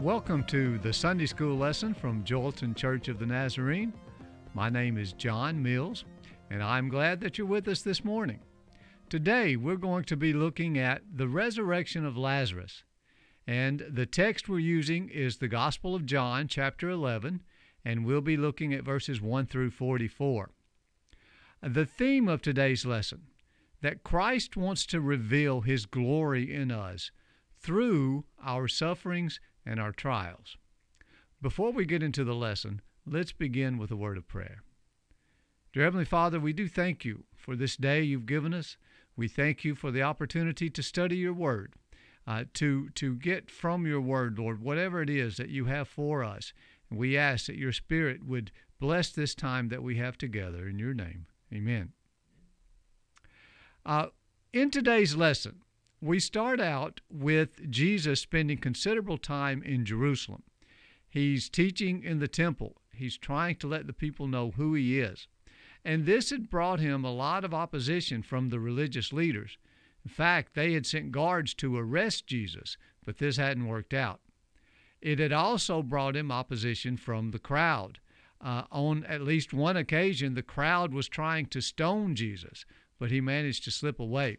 Welcome to the Sunday School lesson from Joelton Church of the Nazarene. My name is John Mills, and I'm glad that you're with us this morning. Today, we're going to be looking at the resurrection of Lazarus. And the text we're using is the Gospel of John, chapter 11, and we'll be looking at verses 1 through 44. The theme of today's lesson that Christ wants to reveal his glory in us through our sufferings and our trials. Before we get into the lesson, let's begin with a word of prayer. Dear Heavenly Father, we do thank you for this day you've given us. We thank you for the opportunity to study your word, uh, to, to get from your word, Lord, whatever it is that you have for us. And We ask that your Spirit would bless this time that we have together. In your name, amen. Uh, in today's lesson, we start out with Jesus spending considerable time in Jerusalem. He's teaching in the temple, he's trying to let the people know who he is. And this had brought him a lot of opposition from the religious leaders. In fact, they had sent guards to arrest Jesus, but this hadn't worked out. It had also brought him opposition from the crowd. Uh, on at least one occasion, the crowd was trying to stone Jesus, but he managed to slip away.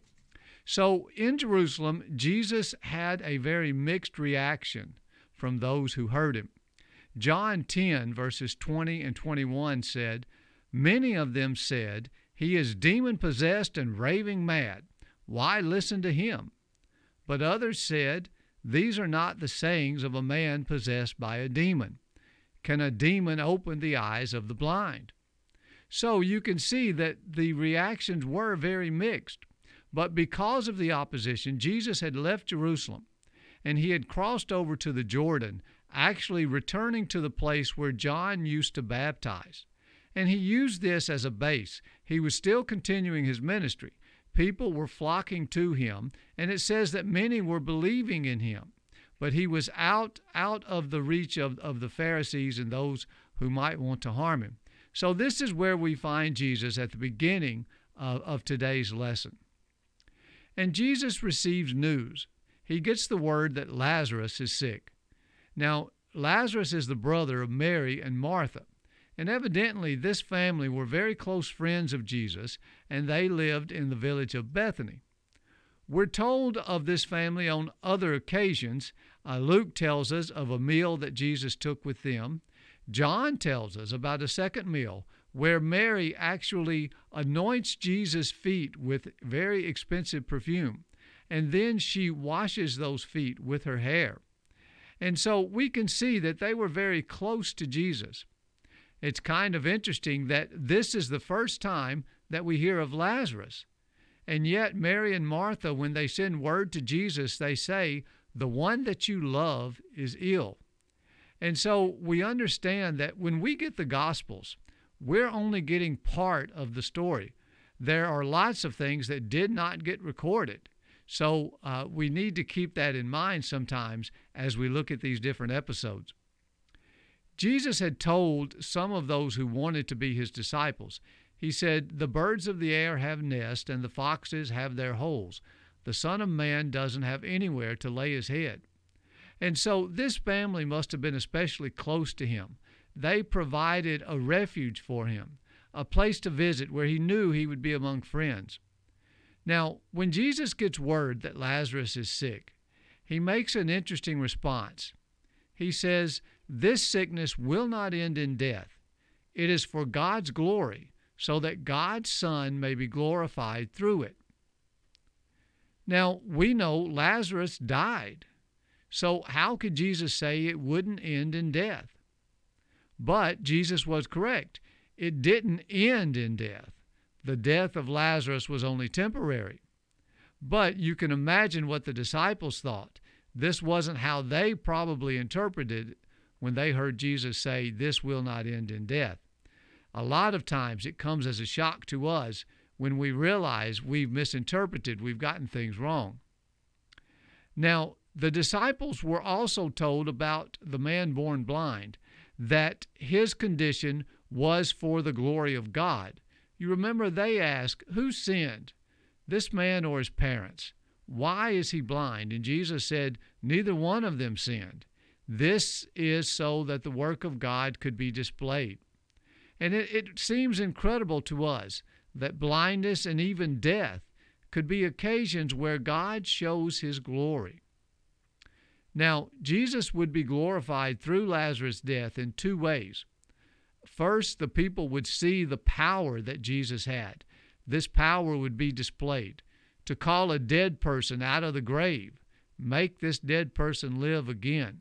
So in Jerusalem, Jesus had a very mixed reaction from those who heard him. John 10, verses 20 and 21 said, Many of them said, He is demon possessed and raving mad. Why listen to him? But others said, These are not the sayings of a man possessed by a demon. Can a demon open the eyes of the blind? So you can see that the reactions were very mixed. But because of the opposition, Jesus had left Jerusalem and he had crossed over to the Jordan, actually returning to the place where John used to baptize. And he used this as a base. He was still continuing his ministry. People were flocking to him, and it says that many were believing in him. But he was out out of the reach of, of the Pharisees and those who might want to harm him. So this is where we find Jesus at the beginning of, of today's lesson. And Jesus receives news. He gets the word that Lazarus is sick. Now, Lazarus is the brother of Mary and Martha. And evidently, this family were very close friends of Jesus, and they lived in the village of Bethany. We're told of this family on other occasions. Uh, Luke tells us of a meal that Jesus took with them. John tells us about a second meal where Mary actually anoints Jesus' feet with very expensive perfume, and then she washes those feet with her hair. And so we can see that they were very close to Jesus. It's kind of interesting that this is the first time that we hear of Lazarus. And yet, Mary and Martha, when they send word to Jesus, they say, The one that you love is ill. And so we understand that when we get the Gospels, we're only getting part of the story. There are lots of things that did not get recorded. So uh, we need to keep that in mind sometimes as we look at these different episodes. Jesus had told some of those who wanted to be his disciples, He said, The birds of the air have nests, and the foxes have their holes. The Son of Man doesn't have anywhere to lay his head. And so this family must have been especially close to him they provided a refuge for him, a place to visit where he knew he would be among friends. Now, when Jesus gets word that Lazarus is sick, he makes an interesting response. He says, This sickness will not end in death. It is for God's glory, so that God's Son may be glorified through it. Now, we know Lazarus died. So, how could Jesus say it wouldn't end in death? But Jesus was correct. It didn't end in death. The death of Lazarus was only temporary. But you can imagine what the disciples thought. This wasn't how they probably interpreted when they heard Jesus say, This will not end in death. A lot of times it comes as a shock to us when we realize we've misinterpreted, we've gotten things wrong. Now, the disciples were also told about the man born blind that his condition was for the glory of God. You remember they asked, Who sinned, this man or his parents? Why is he blind? And Jesus said, Neither one of them sinned. This is so that the work of God could be displayed. And it, it seems incredible to us that blindness and even death could be occasions where God shows his glory. Now, Jesus would be glorified through Lazarus' death in two ways. First, the people would see the power that Jesus had. This power would be displayed to call a dead person out of the grave, make this dead person live again.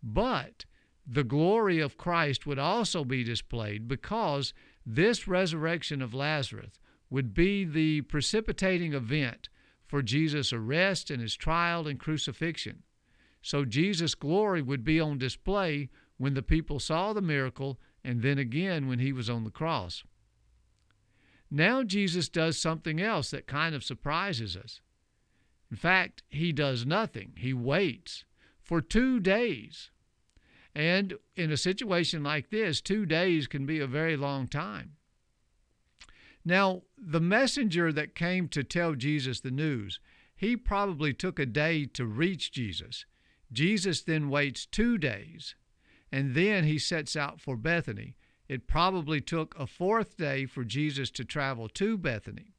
But the glory of Christ would also be displayed because this resurrection of Lazarus would be the precipitating event for Jesus' arrest and his trial and crucifixion. So Jesus' glory would be on display when the people saw the miracle and then again when he was on the cross. Now Jesus does something else that kind of surprises us. In fact, he does nothing. He waits for two days. And in a situation like this, two days can be a very long time. Now, the messenger that came to tell Jesus the news, he probably took a day to reach Jesus. Jesus then waits two days, and then he sets out for Bethany. It probably took a fourth day for Jesus to travel to Bethany.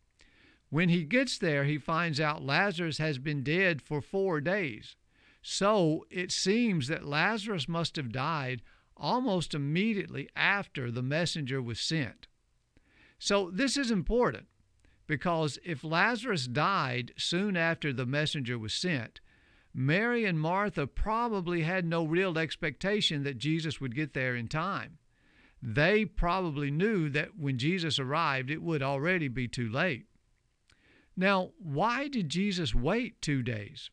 When he gets there, he finds out Lazarus has been dead for four days. So it seems that Lazarus must have died almost immediately after the messenger was sent. So this is important because if Lazarus died soon after the messenger was sent, Mary and Martha probably had no real expectation that Jesus would get there in time. They probably knew that when Jesus arrived, it would already be too late. Now, why did Jesus wait two days?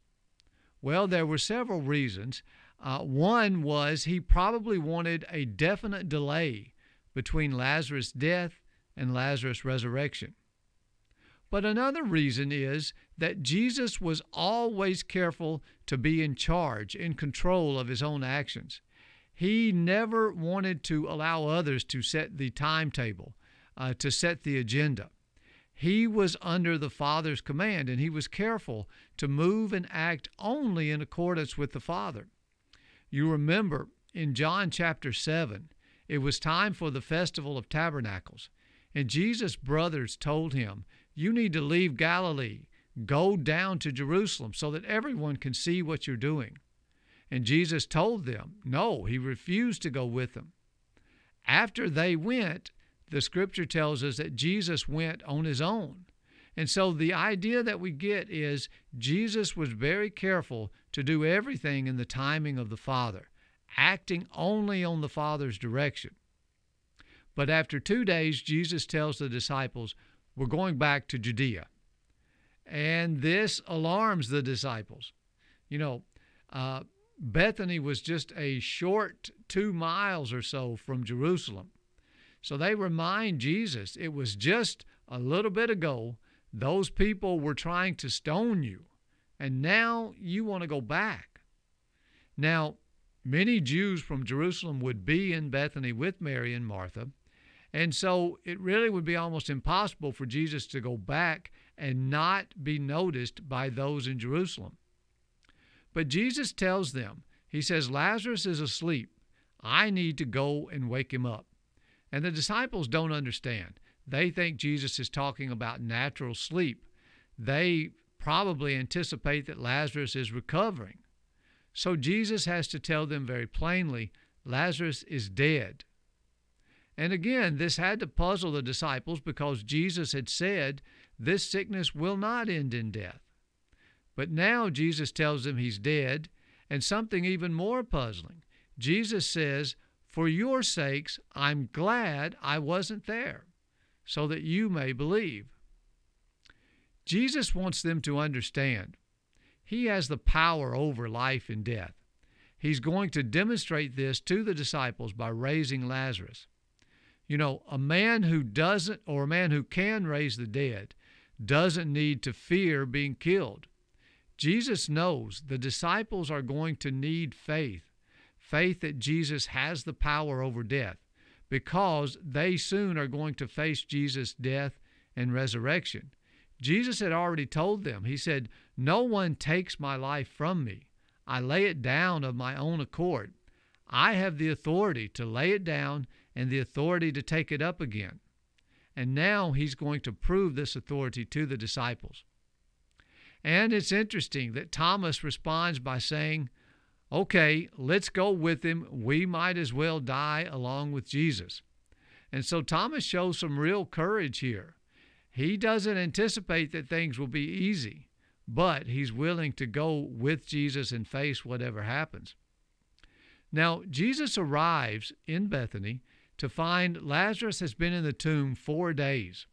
Well, there were several reasons. Uh, one was he probably wanted a definite delay between Lazarus' death and Lazarus' resurrection. But another reason is that Jesus was always careful to be in charge, in control of his own actions. He never wanted to allow others to set the timetable, uh, to set the agenda. He was under the Father's command, and he was careful to move and act only in accordance with the Father. You remember in John chapter 7, it was time for the festival of tabernacles, and Jesus' brothers told him, You need to leave Galilee, go down to Jerusalem so that everyone can see what you're doing. And Jesus told them, No, he refused to go with them. After they went, the scripture tells us that Jesus went on his own. And so the idea that we get is Jesus was very careful to do everything in the timing of the Father, acting only on the Father's direction. But after two days, Jesus tells the disciples, We're going back to Judea. And this alarms the disciples. You know, uh, Bethany was just a short two miles or so from Jerusalem. So they remind Jesus it was just a little bit ago those people were trying to stone you, and now you want to go back. Now, many Jews from Jerusalem would be in Bethany with Mary and Martha, and so it really would be almost impossible for Jesus to go back and not be noticed by those in Jerusalem. But Jesus tells them, He says, Lazarus is asleep. I need to go and wake him up. And the disciples don't understand. They think Jesus is talking about natural sleep. They probably anticipate that Lazarus is recovering. So Jesus has to tell them very plainly Lazarus is dead. And again, this had to puzzle the disciples because Jesus had said, This sickness will not end in death. But now Jesus tells them he's dead, and something even more puzzling. Jesus says, for your sakes, I'm glad I wasn't there, so that you may believe. Jesus wants them to understand He has the power over life and death. He's going to demonstrate this to the disciples by raising Lazarus. You know, a man who doesn't, or a man who can raise the dead, doesn't need to fear being killed. Jesus knows the disciples are going to need faith faith that Jesus has the power over death because they soon are going to face Jesus' death and resurrection. Jesus had already told them, He said, No one takes my life from me. I lay it down of my own accord. I have the authority to lay it down and the authority to take it up again. And now he's going to prove this authority to the disciples. And it's interesting that Thomas responds by saying, Okay, let's go with him. We might as well die along with Jesus. And so Thomas shows some real courage here. He doesn't anticipate that things will be easy, but he's willing to go with Jesus and face whatever happens. Now, Jesus arrives in Bethany to find Lazarus has been in the tomb four days.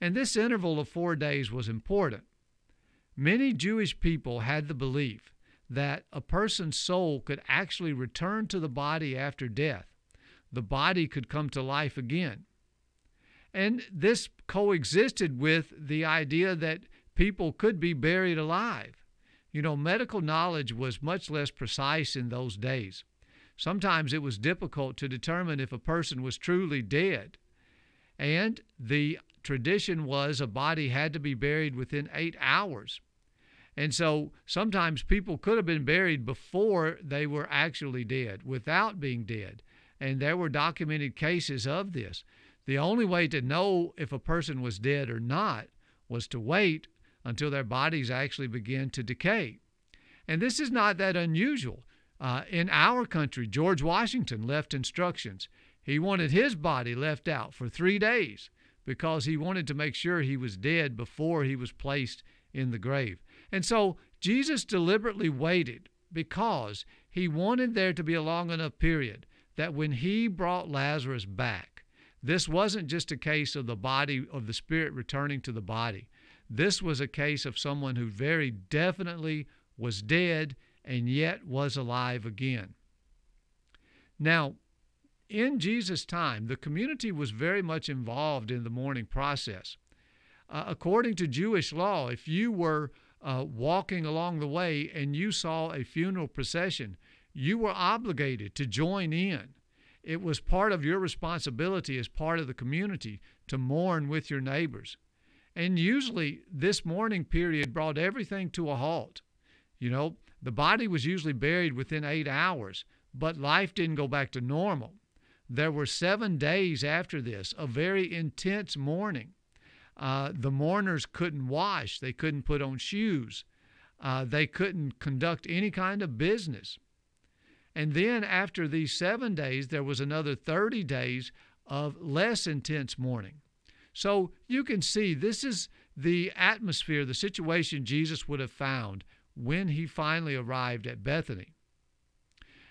And this interval of four days was important. Many Jewish people had the belief that a person's soul could actually return to the body after death. The body could come to life again. And this coexisted with the idea that people could be buried alive. You know, medical knowledge was much less precise in those days. Sometimes it was difficult to determine if a person was truly dead. And the tradition was a body had to be buried within eight hours. And so sometimes people could have been buried before they were actually dead, without being dead. And there were documented cases of this. The only way to know if a person was dead or not was to wait until their bodies actually begin to decay. And this is not that unusual. Uh, in our country, George Washington left instructions. He wanted his body left out for three days because he wanted to make sure he was dead before he was placed in the grave. And so Jesus deliberately waited because he wanted there to be a long enough period that when he brought Lazarus back, this wasn't just a case of the body, of the spirit returning to the body. This was a case of someone who very definitely was dead and yet was alive again. Now, in Jesus' time, the community was very much involved in the mourning process. Uh, according to Jewish law, if you were uh, walking along the way and you saw a funeral procession, you were obligated to join in. It was part of your responsibility as part of the community to mourn with your neighbors. And usually, this mourning period brought everything to a halt. You know, the body was usually buried within eight hours, but life didn't go back to normal. There were seven days after this of very intense mourning. Uh, the mourners couldn't wash, they couldn't put on shoes, uh, they couldn't conduct any kind of business. And then after these seven days, there was another 30 days of less intense mourning. So you can see this is the atmosphere, the situation Jesus would have found when he finally arrived at Bethany.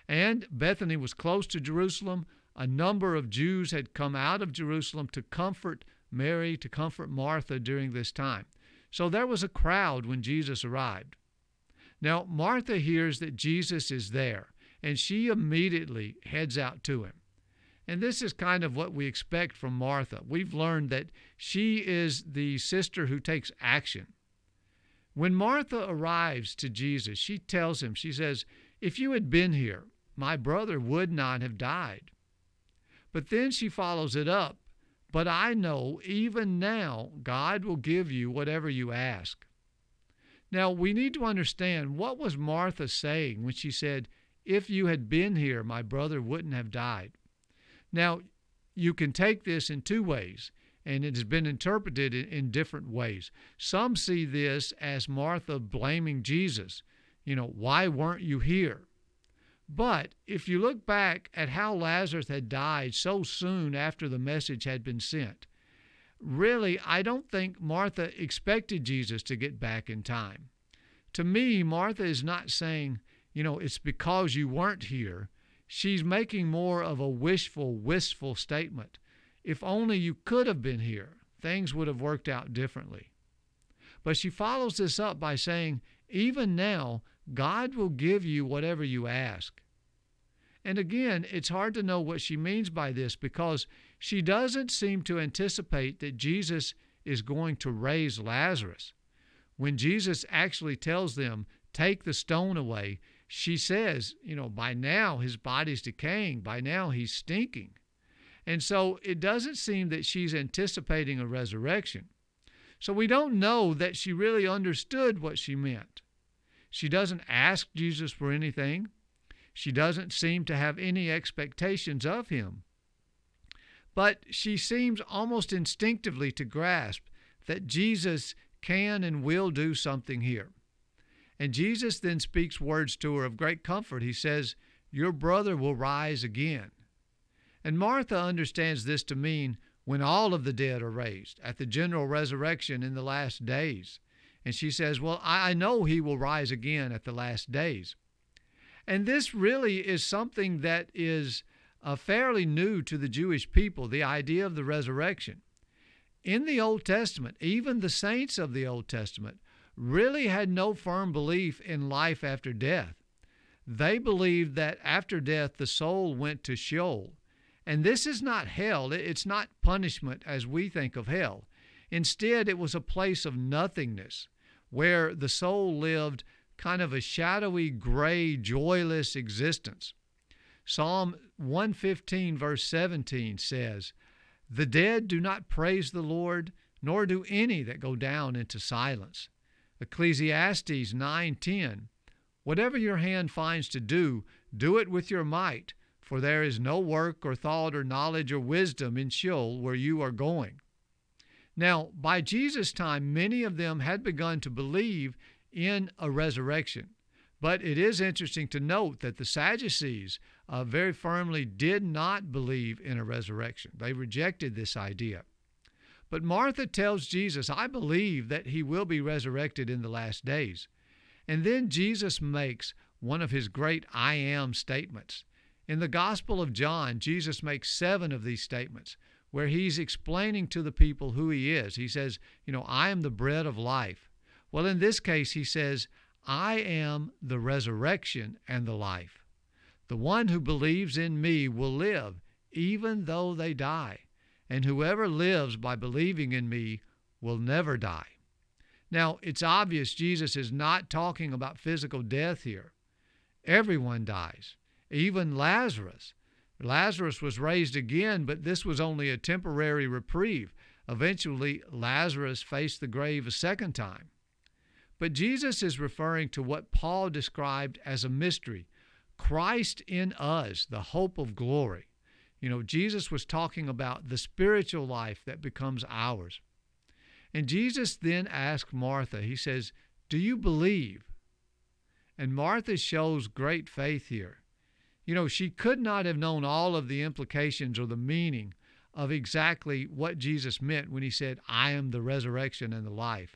And Bethany was close to Jerusalem. A number of Jews had come out of Jerusalem to comfort Mary, to comfort Martha during this time. So there was a crowd when Jesus arrived. Now, Martha hears that Jesus is there, and she immediately heads out to him. And this is kind of what we expect from Martha. We've learned that she is the sister who takes action. When Martha arrives to Jesus, she tells him, she says, If you had been here, my brother would not have died. But then she follows it up, But I know even now God will give you whatever you ask. Now, we need to understand what was Martha saying when she said, If you had been here, my brother wouldn't have died. Now, you can take this in two ways and it has been interpreted in, in, different ways. Some see this as Martha blaming Jesus. You know, why weren't you here? But if you look back at how Lazarus had died so soon after the message had been sent, really, I don't think Martha expected Jesus to get back in time. To me, Martha is not saying, you know, it's because you weren't here. She's making more of a wishful, wistful statement. If only you could have been here, things would have worked out differently. But she follows this up by saying, Even now, God will give you whatever you ask. And again, it's hard to know what she means by this because she doesn't seem to anticipate that Jesus is going to raise Lazarus. When Jesus actually tells them, Take the stone away, she says, You know, by now his body's decaying, by now he's stinking. And so it doesn't seem that she's anticipating a resurrection. So we don't know that she really understood what she meant. She doesn't ask Jesus for anything. She doesn't seem to have any expectations of him. But she seems almost instinctively to grasp that Jesus can and will do something here. And Jesus then speaks words to her of great comfort. He says, Your brother will rise again. And Martha understands this to mean when all of the dead are raised at the general resurrection in the last days. And she says, Well, I know he will rise again at the last days. And this really is something that is uh, fairly new to the Jewish people the idea of the resurrection. In the Old Testament, even the saints of the Old Testament really had no firm belief in life after death. They believed that after death the soul went to Sheol. And this is not hell, it's not punishment as we think of hell. Instead, it was a place of nothingness where the soul lived kind of a shadowy, gray, joyless existence. Psalm 115, verse 17 says, The dead do not praise the Lord, nor do any that go down into silence. Ecclesiastes 9:10 Whatever your hand finds to do, do it with your might, for there is no work or thought or knowledge or wisdom in Sheol where you are going. Now, by Jesus' time, many of them had begun to believe in a resurrection. But it is interesting to note that the Sadducees uh, very firmly did not believe in a resurrection. They rejected this idea. But Martha tells Jesus, I believe that he will be resurrected in the last days. And then Jesus makes one of his great I am statements. In the Gospel of John, Jesus makes seven of these statements where he's explaining to the people who he is. He says, You know, I am the bread of life. Well, in this case, he says, I am the resurrection and the life. The one who believes in me will live, even though they die. And whoever lives by believing in me will never die. Now, it's obvious Jesus is not talking about physical death here. Everyone dies, even Lazarus. Lazarus was raised again, but this was only a temporary reprieve. Eventually, Lazarus faced the grave a second time. But Jesus is referring to what Paul described as a mystery Christ in us, the hope of glory. You know, Jesus was talking about the spiritual life that becomes ours. And Jesus then asked Martha, He says, Do you believe? And Martha shows great faith here. You know, she could not have known all of the implications or the meaning of exactly what Jesus meant when he said, I am the resurrection and the life.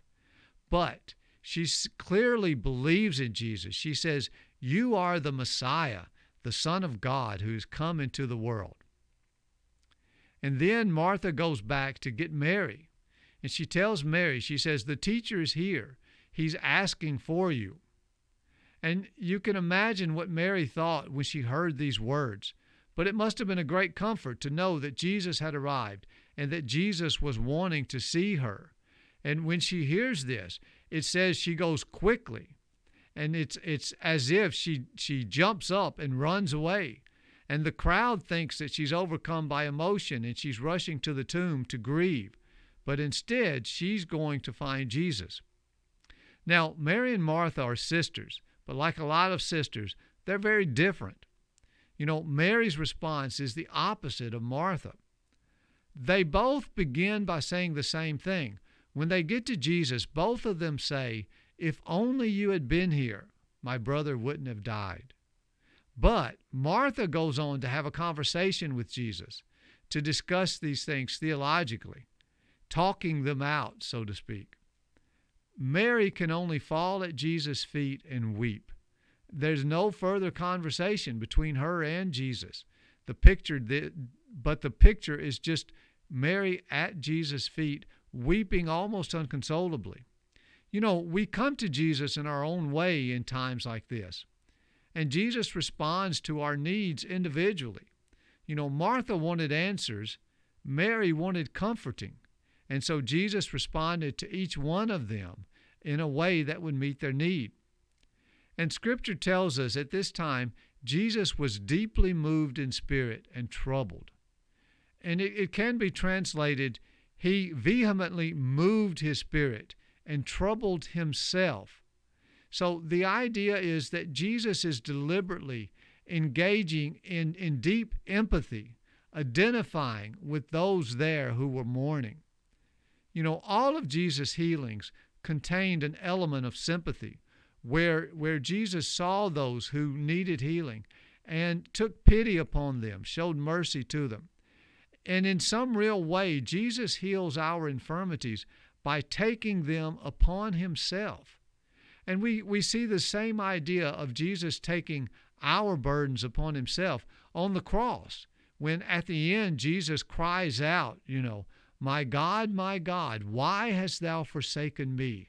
But she clearly believes in Jesus. She says, You are the Messiah, the Son of God who's come into the world. And then Martha goes back to get Mary. And she tells Mary, she says, The teacher is here. He's asking for you. And you can imagine what Mary thought when she heard these words. But it must have been a great comfort to know that Jesus had arrived and that Jesus was wanting to see her. And when she hears this, it says she goes quickly. And it's it's as if she she jumps up and runs away. And the crowd thinks that she's overcome by emotion and she's rushing to the tomb to grieve. But instead, she's going to find Jesus. Now, Mary and Martha are sisters, but like a lot of sisters, they're very different. You know, Mary's response is the opposite of Martha. They both begin by saying the same thing when they get to Jesus, both of them say, If only you had been here, my brother wouldn't have died. But Martha goes on to have a conversation with Jesus to discuss these things theologically, talking them out, so to speak. Mary can only fall at Jesus' feet and weep. There's no further conversation between her and Jesus. The picture, but the picture is just Mary at Jesus' feet weeping almost unconsolably. You know, we come to Jesus in our own way in times like this, and Jesus responds to our needs individually. You know, Martha wanted answers, Mary wanted comforting, and so Jesus responded to each one of them in a way that would meet their need. And Scripture tells us at this time, Jesus was deeply moved in spirit and troubled. And it, it can be translated, he vehemently moved his spirit and troubled himself. So the idea is that Jesus is deliberately engaging in, in deep empathy, identifying with those there who were mourning. You know, all of Jesus' healings contained an element of sympathy where, where Jesus saw those who needed healing and took pity upon them, showed mercy to them. And in some real way, Jesus heals our infirmities by taking them upon himself. And we, we see the same idea of Jesus taking our burdens upon himself on the cross. When at the end Jesus cries out, you know, My God, my God, why hast thou forsaken me?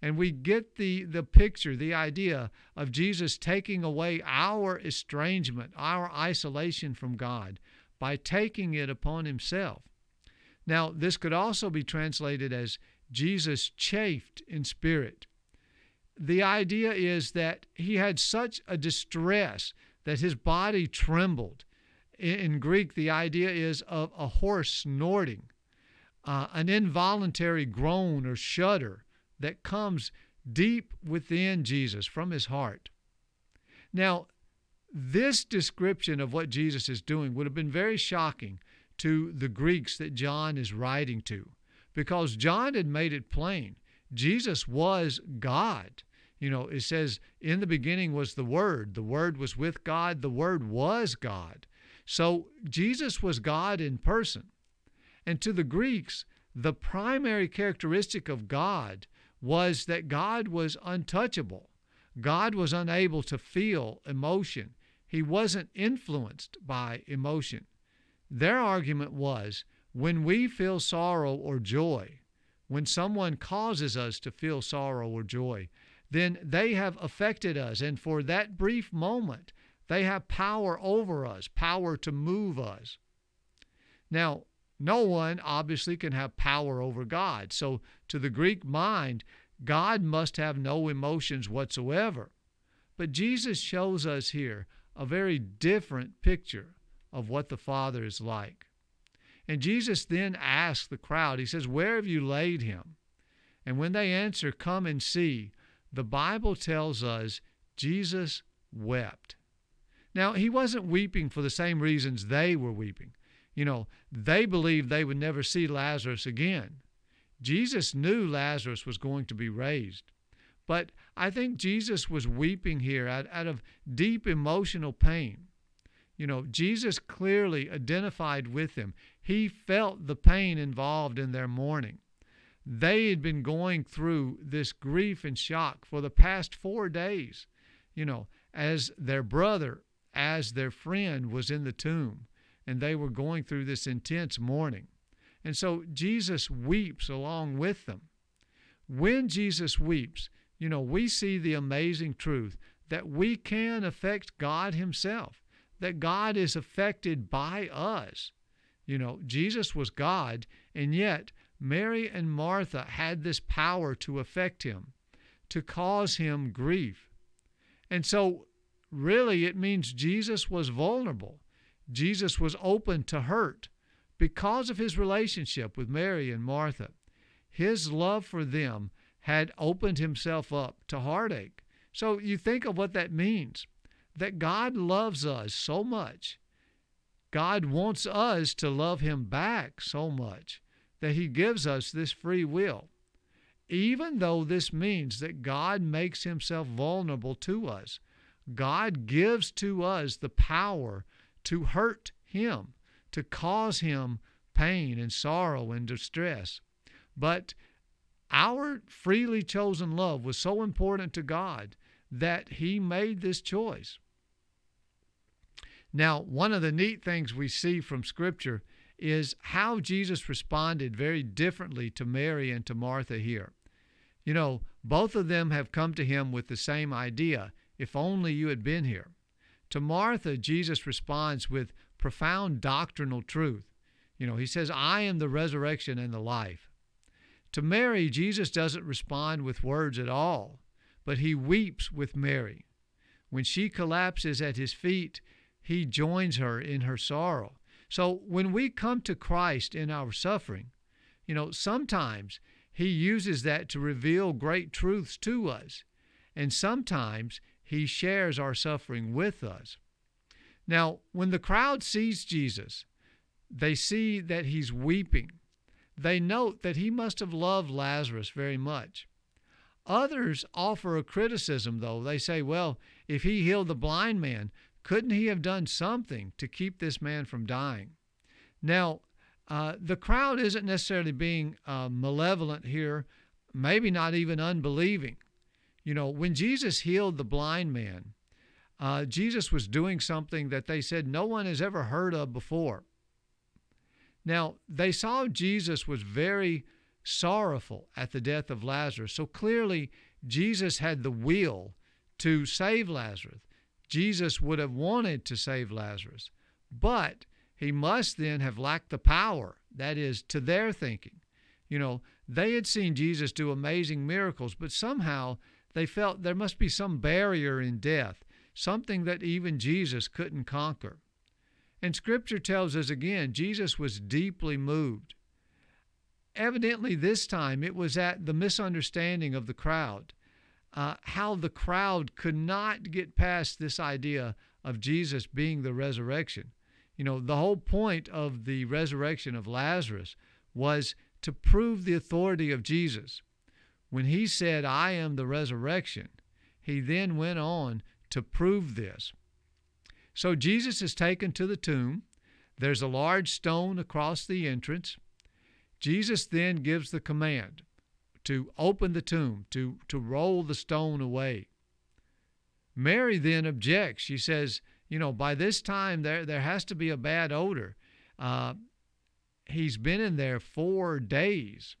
And we get the, the picture, the idea of Jesus taking away our estrangement, our isolation from God by taking it upon himself. Now, this could also be translated as Jesus chafed in spirit. The idea is that he had such a distress that his body trembled. In Greek, the idea is of a horse snorting, uh, an involuntary groan or shudder that comes deep within Jesus from his heart. Now, this description of what Jesus is doing would have been very shocking to the Greeks that John is writing to because John had made it plain Jesus was God. You know, it says, in the beginning was the Word. The Word was with God. The Word was God. So Jesus was God in person. And to the Greeks, the primary characteristic of God was that God was untouchable. God was unable to feel emotion. He wasn't influenced by emotion. Their argument was when we feel sorrow or joy, when someone causes us to feel sorrow or joy, then they have affected us. And for that brief moment, they have power over us, power to move us. Now, no one obviously can have power over God. So, to the Greek mind, God must have no emotions whatsoever. But Jesus shows us here a very different picture of what the Father is like. And Jesus then asks the crowd, He says, Where have you laid him? And when they answer, Come and see, the Bible tells us Jesus wept. Now, he wasn't weeping for the same reasons they were weeping. You know, they believed they would never see Lazarus again. Jesus knew Lazarus was going to be raised. But I think Jesus was weeping here out, out of deep emotional pain. You know, Jesus clearly identified with them. He felt the pain involved in their mourning. They had been going through this grief and shock for the past four days, you know, as their brother, as their friend was in the tomb and they were going through this intense mourning. And so Jesus weeps along with them. When Jesus weeps, you know, we see the amazing truth that we can affect God Himself, that God is affected by us. You know, Jesus was God, and yet Mary and Martha had this power to affect Him, to cause Him grief. And so, really, it means Jesus was vulnerable. Jesus was open to hurt because of his relationship with Mary and Martha. His love for them had opened himself up to heartache. So you think of what that means that God loves us so much. God wants us to love him back so much that he gives us this free will. Even though this means that God makes himself vulnerable to us, God gives to us the power to hurt him, to cause him pain and sorrow and distress. But our freely chosen love was so important to God that he made this choice. Now, one of the neat things we see from Scripture is how Jesus responded very differently to Mary and to Martha here. You know, both of them have come to him with the same idea if only you had been here. To Martha, Jesus responds with profound doctrinal truth. You know, he says, I am the resurrection and the life. To Mary, Jesus doesn't respond with words at all, but he weeps with Mary. When she collapses at his feet, he joins her in her sorrow. So when we come to Christ in our suffering, you know, sometimes he uses that to reveal great truths to us. and sometimes he shares our suffering with us. Now, when the crowd sees Jesus, they see that he's weeping. They note that he must have loved Lazarus very much. Others offer a criticism, though. They say, well, if he healed the blind man, couldn't he have done something to keep this man from dying? Now, uh, the crowd isn't necessarily being uh, malevolent here, maybe not even unbelieving. You know, when Jesus healed the blind man, uh, Jesus was doing something that they said no one has ever heard of before. Now, they saw Jesus was very sorrowful at the death of Lazarus. So clearly, Jesus had the will to save Lazarus. Jesus would have wanted to save Lazarus, but he must then have lacked the power, that is, to their thinking. You know, they had seen Jesus do amazing miracles, but somehow they felt there must be some barrier in death, something that even Jesus couldn't conquer. And Scripture tells us again, Jesus was deeply moved. Evidently, this time it was at the misunderstanding of the crowd, uh, how the crowd could not get past this idea of Jesus being the resurrection. You know, the whole point of the resurrection of Lazarus was to prove the authority of Jesus. When he said, I am the resurrection, he then went on to prove this. So Jesus is taken to the tomb. There's a large stone across the entrance. Jesus then gives the command to open the tomb, to, to roll the stone away. Mary then objects. She says, you know, by this time there, there has to be a bad odor. Uh, he's been in there four days.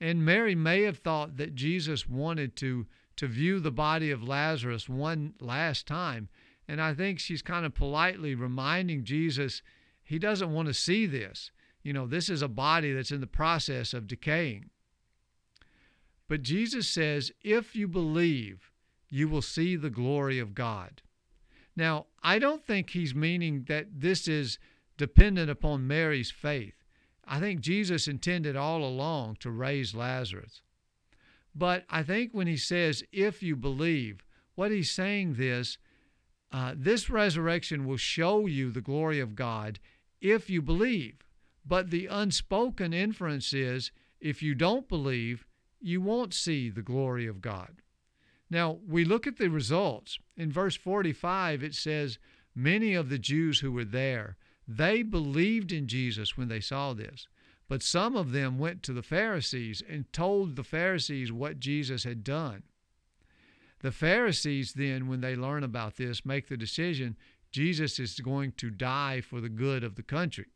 And Mary may have thought that Jesus wanted to, to view the body of Lazarus one last time. And I think she's kind of politely reminding Jesus he doesn't want to see this. You know, this is a body that's in the process of decaying. But Jesus says, if you believe, you will see the glory of God. Now, I don't think he's meaning that this is dependent upon Mary's faith. I think Jesus intended all along to raise Lazarus. But I think when he says, if you believe, what he's saying this, uh, this resurrection will show you the glory of God if you believe. But the unspoken inference is if you don't believe, you won't see the glory of God. Now, we look at the results. In verse 45, it says, Many of the Jews who were there, they believed in Jesus when they saw this. But some of them went to the Pharisees and told the Pharisees what Jesus had done. The Pharisees then, when they learn about this, make the decision Jesus is going to die for the good of the country.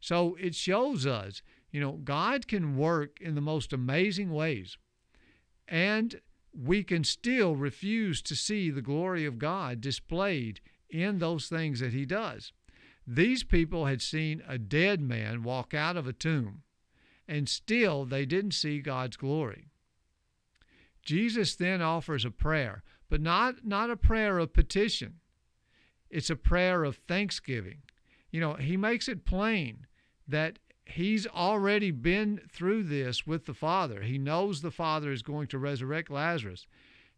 So it shows us, you know, God can work in the most amazing ways. And we can still refuse to see the glory of God displayed in those things that He does. These people had seen a dead man walk out of a tomb, and still they didn't see God's glory. Jesus then offers a prayer, but not, not a prayer of petition. It's a prayer of thanksgiving. You know, he makes it plain that he's already been through this with the Father. He knows the Father is going to resurrect Lazarus.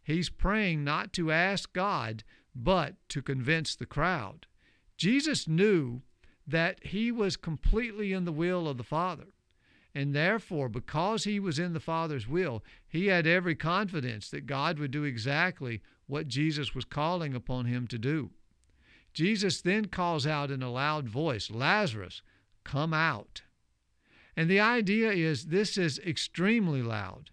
He's praying not to ask God, but to convince the crowd. Jesus knew that he was completely in the will of the Father. And therefore, because he was in the Father's will, he had every confidence that God would do exactly what Jesus was calling upon him to do. Jesus then calls out in a loud voice, Lazarus, come out. And the idea is this is extremely loud.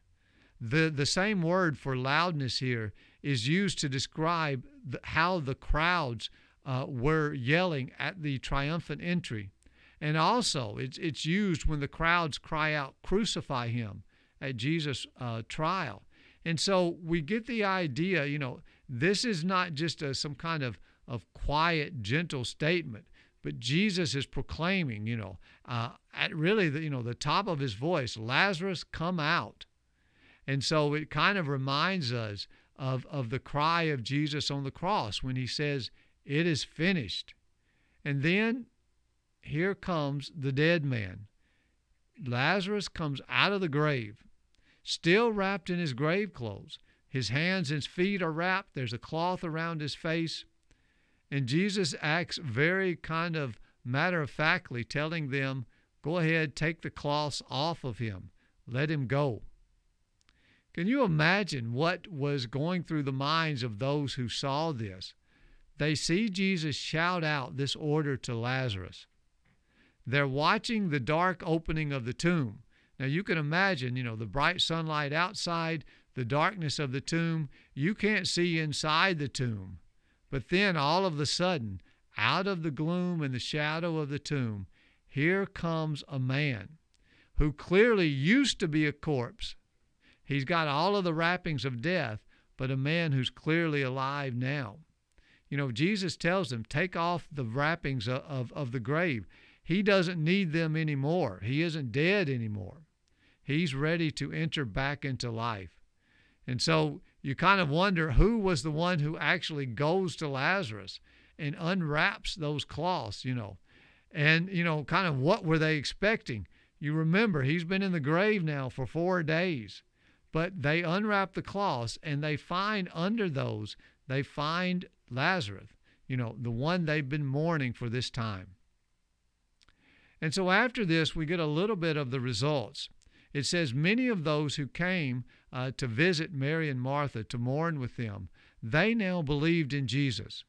The, the same word for loudness here is used to describe the, how the crowds uh, were yelling at the triumphant entry. And also, it's, it's used when the crowds cry out, Crucify him at Jesus' uh, trial. And so we get the idea, you know, this is not just a, some kind of, of quiet, gentle statement. But Jesus is proclaiming, you know, uh, at really, the, you know, the top of his voice, Lazarus, come out. And so it kind of reminds us of, of the cry of Jesus on the cross when he says, It is finished. And then here comes the dead man. Lazarus comes out of the grave, still wrapped in his grave clothes. His hands and feet are wrapped, there's a cloth around his face. And Jesus acts very kind of matter of factly, telling them, Go ahead, take the cloths off of him, let him go. Can you imagine what was going through the minds of those who saw this? They see Jesus shout out this order to Lazarus. They're watching the dark opening of the tomb. Now you can imagine, you know, the bright sunlight outside, the darkness of the tomb. You can't see inside the tomb. But then all of a sudden, out of the gloom and the shadow of the tomb, here comes a man who clearly used to be a corpse. He's got all of the wrappings of death, but a man who's clearly alive now. You know, Jesus tells them, take off the wrappings of, of, of the grave. He doesn't need them anymore. He isn't dead anymore. He's ready to enter back into life. And so you kind of wonder who was the one who actually goes to Lazarus and unwraps those cloths, you know. And, you know, kind of what were they expecting? You remember, he's been in the grave now for four days. But they unwrap the cloths and they find under those, they find Lazarus, you know, the one they've been mourning for this time. And so after this, we get a little bit of the results. It says, Many of those who came uh, to visit Mary and Martha to mourn with them, they now believed in Jesus.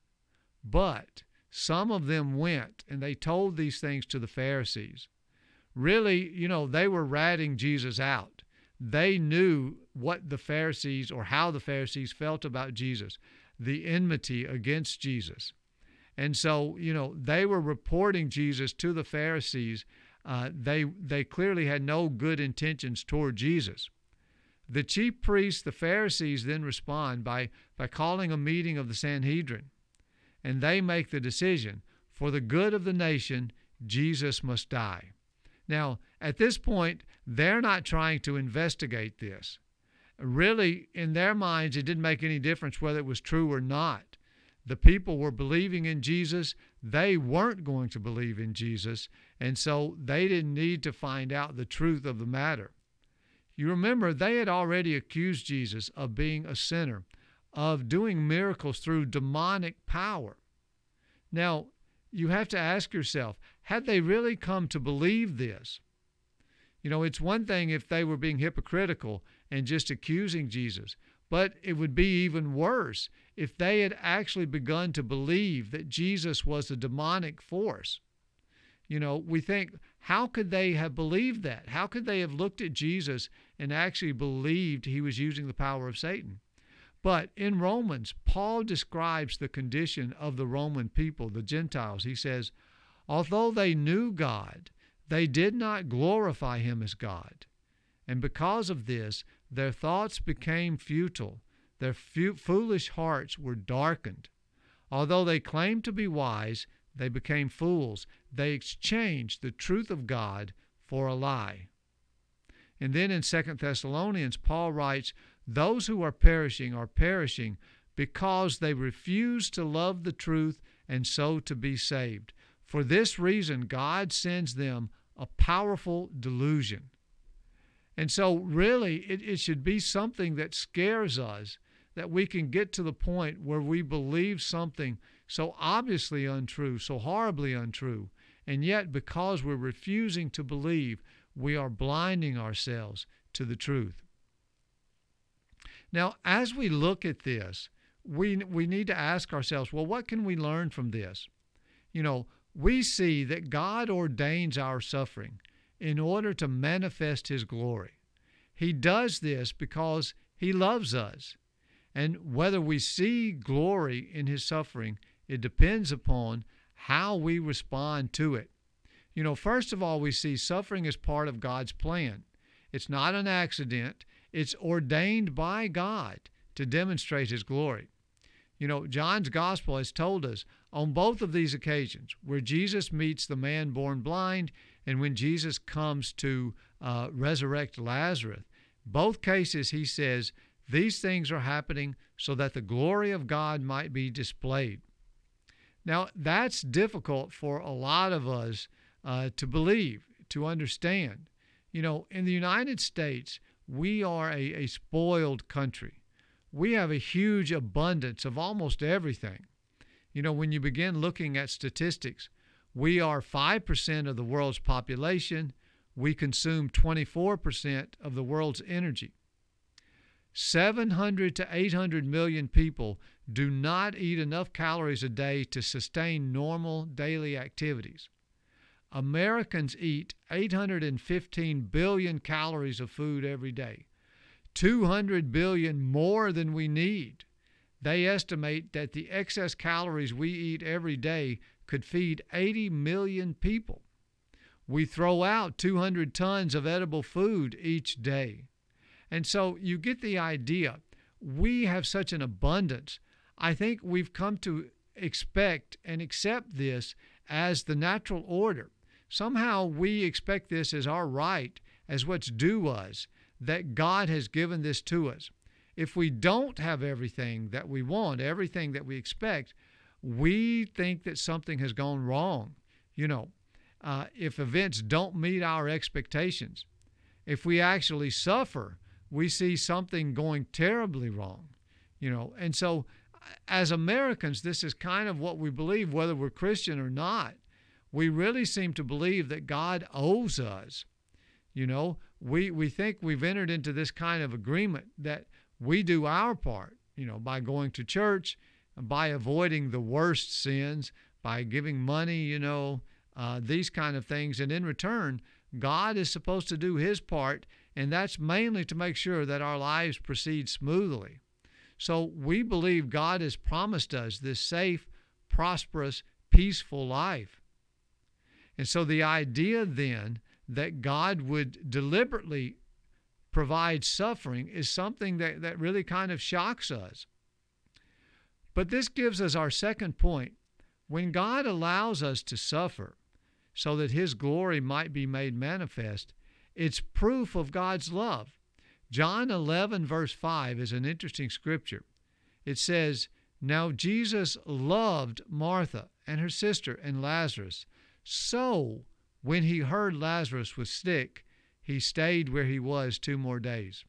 But some of them went and they told these things to the Pharisees. Really, you know, they were ratting Jesus out. They knew what the Pharisees or how the Pharisees felt about Jesus, the enmity against Jesus. And so, you know, they were reporting Jesus to the Pharisees. Uh, they, they clearly had no good intentions toward Jesus. The chief priests, the Pharisees, then respond by, by calling a meeting of the Sanhedrin. And they make the decision for the good of the nation, Jesus must die. Now, at this point, they're not trying to investigate this. Really, in their minds, it didn't make any difference whether it was true or not the people were believing in Jesus. They weren't going to believe in Jesus, and so they didn't need to find out the truth of the matter. You remember, they had already accused Jesus of being a sinner, of doing miracles through demonic power. Now, you have to ask yourself had they really come to believe this? You know, it's one thing if they were being hypocritical and just accusing Jesus, but it would be even worse if they had actually begun to believe that Jesus was a demonic force. You know, we think, how could they have believed that? How could they have looked at Jesus and actually believed he was using the power of Satan? But in Romans, Paul describes the condition of the Roman people, the Gentiles. He says, Although they knew God, they did not glorify him as God. And because of this, their thoughts became futile their foolish hearts were darkened. Although they claimed to be wise, they became fools. They exchanged the truth of God for a lie. And then in 2 Thessalonians, Paul writes, Those who are perishing are perishing because they refuse to love the truth and so to be saved. For this reason, God sends them a powerful delusion. And so, really, it, it should be something that scares us that we can get to the point where we believe something so obviously untrue, so horribly untrue, and yet because we're refusing to believe, we are blinding ourselves to the truth. Now, as we look at this, we, we need to ask ourselves, well, what can we learn from this? You know, we see that God ordains our suffering in order to manifest His glory. He does this because He loves us. And whether we see glory in his suffering, it depends upon how we respond to it. You know, first of all, we see suffering as part of God's plan. It's not an accident, it's ordained by God to demonstrate his glory. You know, John's gospel has told us on both of these occasions where Jesus meets the man born blind and when Jesus comes to uh, resurrect Lazarus, both cases he says these things are happening so that the glory of God might be displayed. Now, that's difficult for a lot of us uh, to believe, to understand. You know, in the United States, we are a, a spoiled country. we have a huge abundance of almost everything. You know, when you begin looking at statistics, we are 5% of the world's population. We consume 24% of the world's energy. 700 to 800 million people do not eat enough calories a day to sustain normal daily activities. Americans eat 815 billion calories of food every day, 200 billion more than we need. They estimate that the excess calories we eat every day could feed 80 million people. We throw out 200 tons of edible food each day. And so you get the idea. We have such an abundance. I think we've come to expect and accept this as the natural order. Somehow we expect this as our right, as what's due us, that God has given this to us. If we don't have everything that we want, everything that we expect, we think that something has gone wrong. You know, uh, if events don't meet our expectations, if we actually suffer, we see something going terribly wrong. You know, and so as Americans, this is kind of what we believe, whether we're Christian or not. We really seem to believe that God owes us. You know, we, we think we've entered into this kind of agreement that we do our part, you know, by going to church, by avoiding the worst sins, by giving money, you know, uh, these kind of things. And in return, God is supposed to do his part, and that's mainly to make sure that our lives proceed smoothly. So we believe God has promised us this safe, prosperous, peaceful life. And so the idea then that God would deliberately provide suffering is something that, that really kind of shocks us. But this gives us our second point. When God allows us to suffer so that His glory might be made manifest, it's proof of God's love. John 11, verse 5 is an interesting scripture. It says, Now Jesus loved Martha and her sister and Lazarus. So, when he heard Lazarus was sick, he stayed where he was two more days.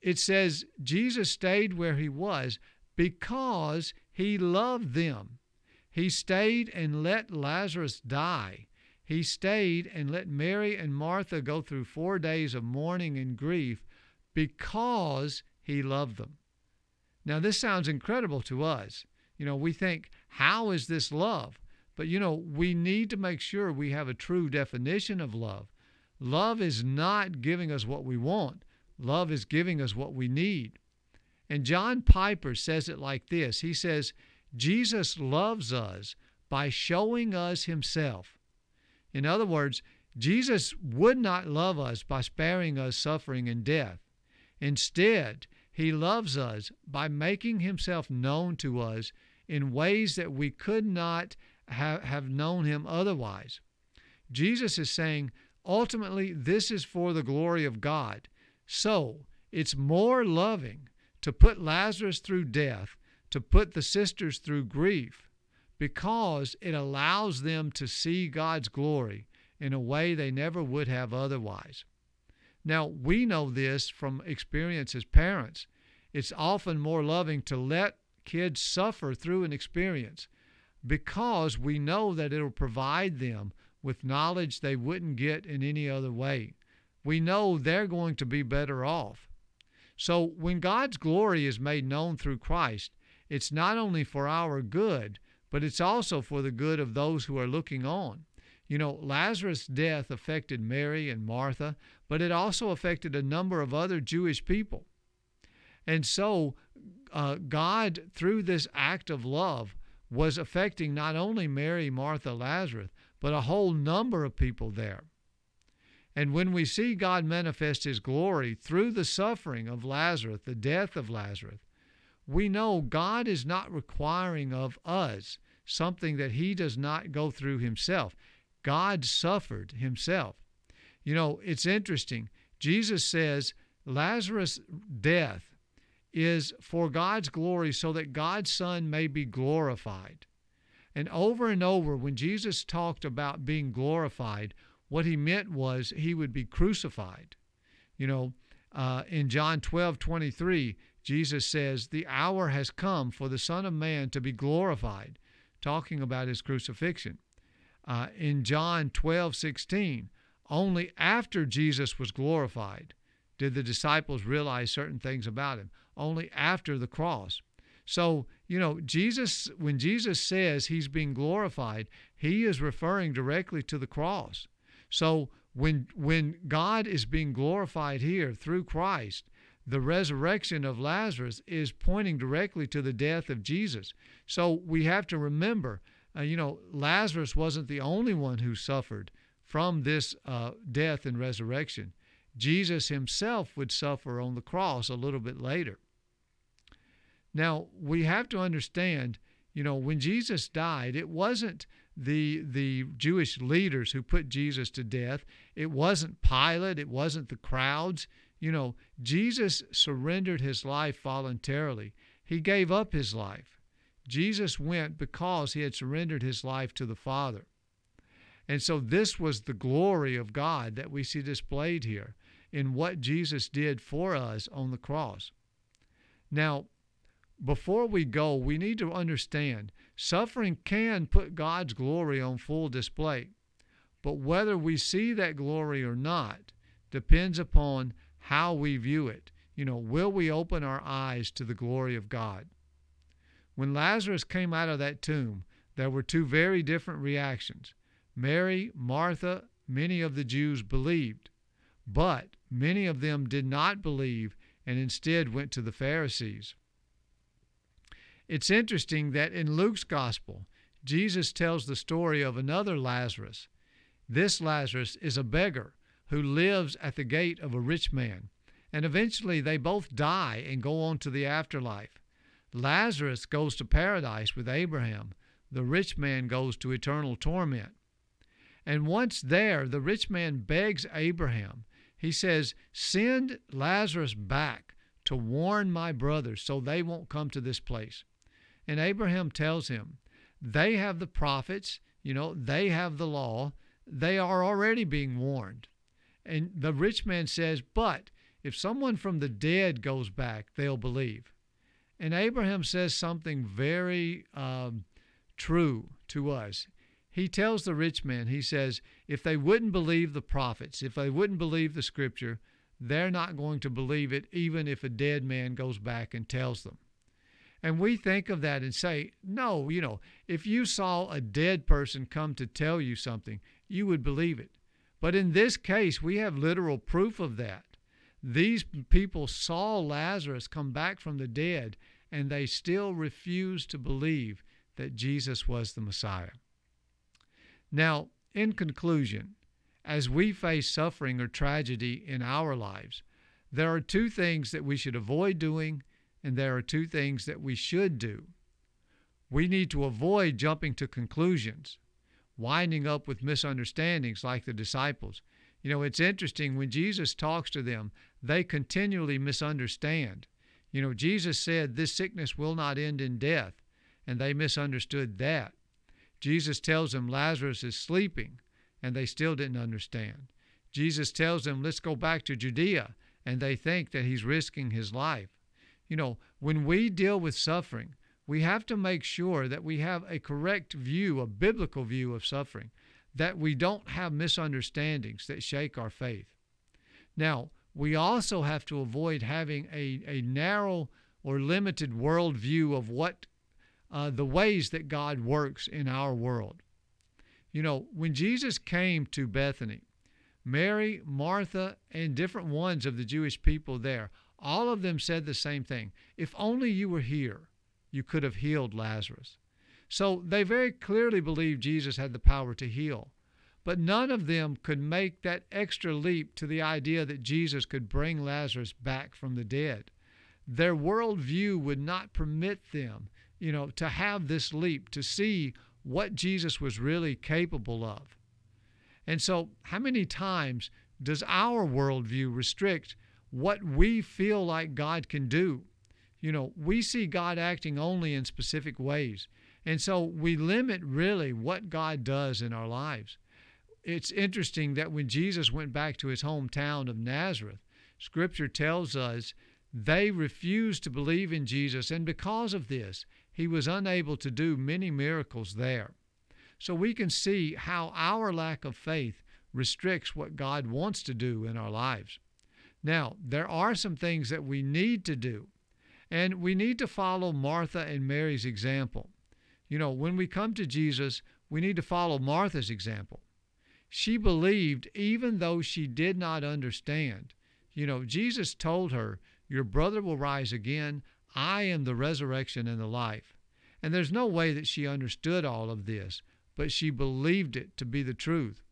It says Jesus stayed where he was because he loved them. He stayed and let Lazarus die. He stayed and let Mary and Martha go through four days of mourning and grief because he loved them. Now, this sounds incredible to us. You know, we think, how is this love? But, you know, we need to make sure we have a true definition of love. Love is not giving us what we want, love is giving us what we need. And John Piper says it like this He says, Jesus loves us by showing us himself. In other words, Jesus would not love us by sparing us suffering and death. Instead, he loves us by making himself known to us in ways that we could not have, known him otherwise. Jesus is saying, ultimately, this is for the glory of God. So, it's more loving to put Lazarus through death, to put the sisters through grief, because it allows them to see God's glory in a way they never would have otherwise. Now, we know this from experience as parents. It's often more loving to let kids suffer through an experience because we know that it'll provide them with knowledge they wouldn't get in any other way. We know they're going to be better off. So when God's glory is made known through Christ, it's not only for our good, but it's also for the good of those who are looking on. You know, Lazarus' death affected Mary and Martha, but it also affected a number of other Jewish people. And so, uh, God, through this act of love, was affecting not only Mary, Martha, Lazarus, but a whole number of people there. And when we see God manifest His glory through the suffering of Lazarus, the death of Lazarus, we know God is not requiring of us something that He does not go through Himself. God suffered himself. You know, it's interesting. Jesus says Lazarus' death is for God's glory so that God's Son may be glorified. And over and over, when Jesus talked about being glorified, what he meant was he would be crucified. You know, uh, in John 12 23, Jesus says, The hour has come for the Son of Man to be glorified, talking about his crucifixion. Uh, in John 12, 16, only after Jesus was glorified did the disciples realize certain things about him. Only after the cross. So, you know, Jesus, when Jesus says he's being glorified, he is referring directly to the cross. So, when, when God is being glorified here through Christ, the resurrection of Lazarus is pointing directly to the death of Jesus. So we have to remember, uh, you know, Lazarus wasn't the only one who suffered from this uh, death and resurrection. Jesus himself would suffer on the cross a little bit later. Now, we have to understand, you know, when Jesus died, it wasn't the the Jewish leaders who put Jesus to death. It wasn't Pilate, it wasn't the crowds. You know, Jesus surrendered his life voluntarily. He gave up his life. Jesus went because he had surrendered his life to the Father. And so this was the glory of God that we see displayed here in what Jesus did for us on the cross. Now, before we go, we need to understand suffering can put God's glory on full display. But whether we see that glory or not depends upon how we view it. You know, will we open our eyes to the glory of God? When Lazarus came out of that tomb, there were two very different reactions. Mary, Martha, many of the Jews believed, but many of them did not believe and instead went to the Pharisees. It's interesting that in Luke's gospel, Jesus tells the story of another Lazarus. This Lazarus is a beggar who lives at the gate of a rich man. And eventually they both die and go on to the afterlife. Lazarus goes to paradise with Abraham. The rich man goes to eternal torment. And once there, the rich man begs Abraham. He says, Send Lazarus back to warn my brothers so they won't come to this place. And Abraham tells him, They have the prophets, you know, they have the law, they are already being warned. And the rich man says, But if someone from the dead goes back, they'll believe. And Abraham says something very um, true to us. He tells the rich man, he says, if they wouldn't believe the prophets, if they wouldn't believe the scripture, they're not going to believe it, even if a dead man goes back and tells them. And we think of that and say, no, you know, if you saw a dead person come to tell you something, you would believe it. But in this case, we have literal proof of that. These people saw Lazarus come back from the dead, and they still refused to believe that Jesus was the Messiah. Now, in conclusion, as we face suffering or tragedy in our lives, there are two things that we should avoid doing, and there are two things that we should do. We need to avoid jumping to conclusions winding up with misunderstandings like the disciples. You know, it's interesting when Jesus talks to them, they continually misunderstand. You know, Jesus said, This sickness will not end in death, and they misunderstood that. Jesus tells them Lazarus is sleeping, and they still didn't understand. Jesus tells them, Let's go back to Judea, and they think that he's risking his life. You know, when we deal with suffering, we have to make sure that we have a correct view, a biblical view of suffering, that we don't have misunderstandings that shake our faith. Now, we also have to avoid having a, a narrow or limited worldview of what uh, the ways that God works in our world. You know, when Jesus came to Bethany, Mary, Martha, and different ones of the Jewish people there, all of them said the same thing. If only you were here, you could have healed Lazarus. So they very clearly believed Jesus had the power to heal. But none of them could make that extra leap to the idea that Jesus could bring Lazarus back from the dead. Their worldview would not permit them, you know, to have this leap, to see what Jesus was really capable of. And so, how many times does our worldview restrict what we feel like God can do? You know, we see God acting only in specific ways. And so we limit really what God does in our lives. It's interesting that when Jesus went back to his hometown of Nazareth, Scripture tells us They refused to believe in Jesus, and because of this, he was unable to do many miracles there. So we can see how our lack of faith restricts what God wants to do in our lives. Now, there are some things that we need to do, and we need to follow Martha and Mary's example. You know, when we come to Jesus, we need to follow Martha's example. She believed even though she did not understand. You know, Jesus told her, Your brother will rise again. I am the resurrection and the life. And there's no way that she understood all of this, but she believed it to be the truth.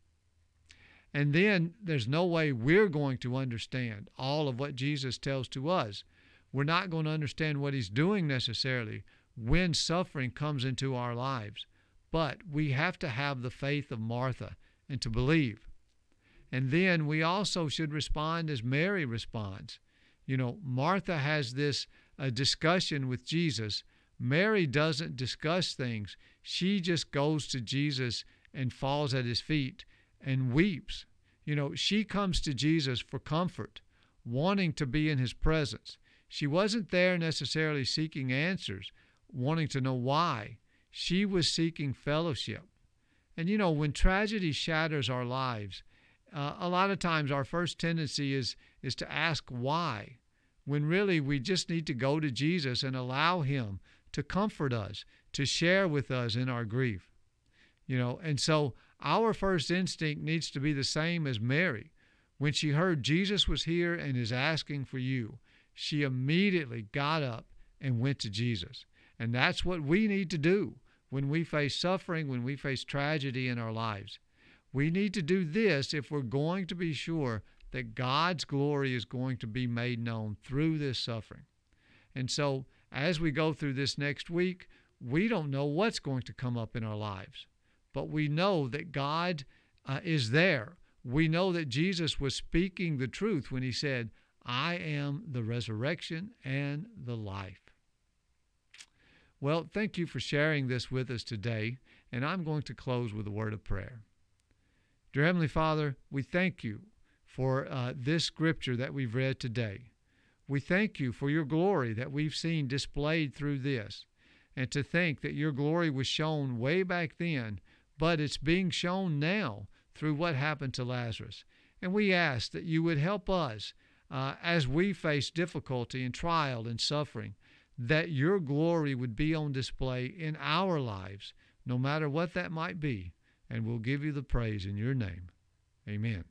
And then there's no way we're going to understand all of what Jesus tells to us. We're not going to understand what he's doing necessarily when suffering comes into our lives. But we have to have the faith of Martha and to believe. And then we also should respond as Mary responds. You know, Martha has this uh, discussion with Jesus. Mary doesn't discuss things. She just goes to Jesus and falls at his feet and weeps. You know, she comes to Jesus for comfort, wanting to be in his presence. She wasn't there necessarily seeking answers, wanting to know why. She was seeking fellowship. And you know, when tragedy shatters our lives, uh, a lot of times our first tendency is is to ask why, when really we just need to go to Jesus and allow him to comfort us, to share with us in our grief. You know, and so our first instinct needs to be the same as Mary. When she heard Jesus was here and is asking for you, she immediately got up and went to Jesus. And that's what we need to do when we face suffering, when we face tragedy in our lives. We need to do this if we're going to be sure that God's glory is going to be made known through this suffering. And so, as we go through this next week, we don't know what's going to come up in our lives but we know that God uh, is there. We know that Jesus was speaking the truth when he said, I am the resurrection and the life. Well, thank you for sharing this with us today, and I'm going to close with a word of prayer. Dear Heavenly Father, we thank you for uh, this scripture that we've read today. We thank you for your glory that we've seen displayed through this, and to think that your glory was shown way back then but it's being shown now through what happened to Lazarus. And we ask that you would help us uh, as we face difficulty and trial and suffering, that your glory would be on display in our lives, no matter what that might be. And we'll give you the praise in your name. Amen.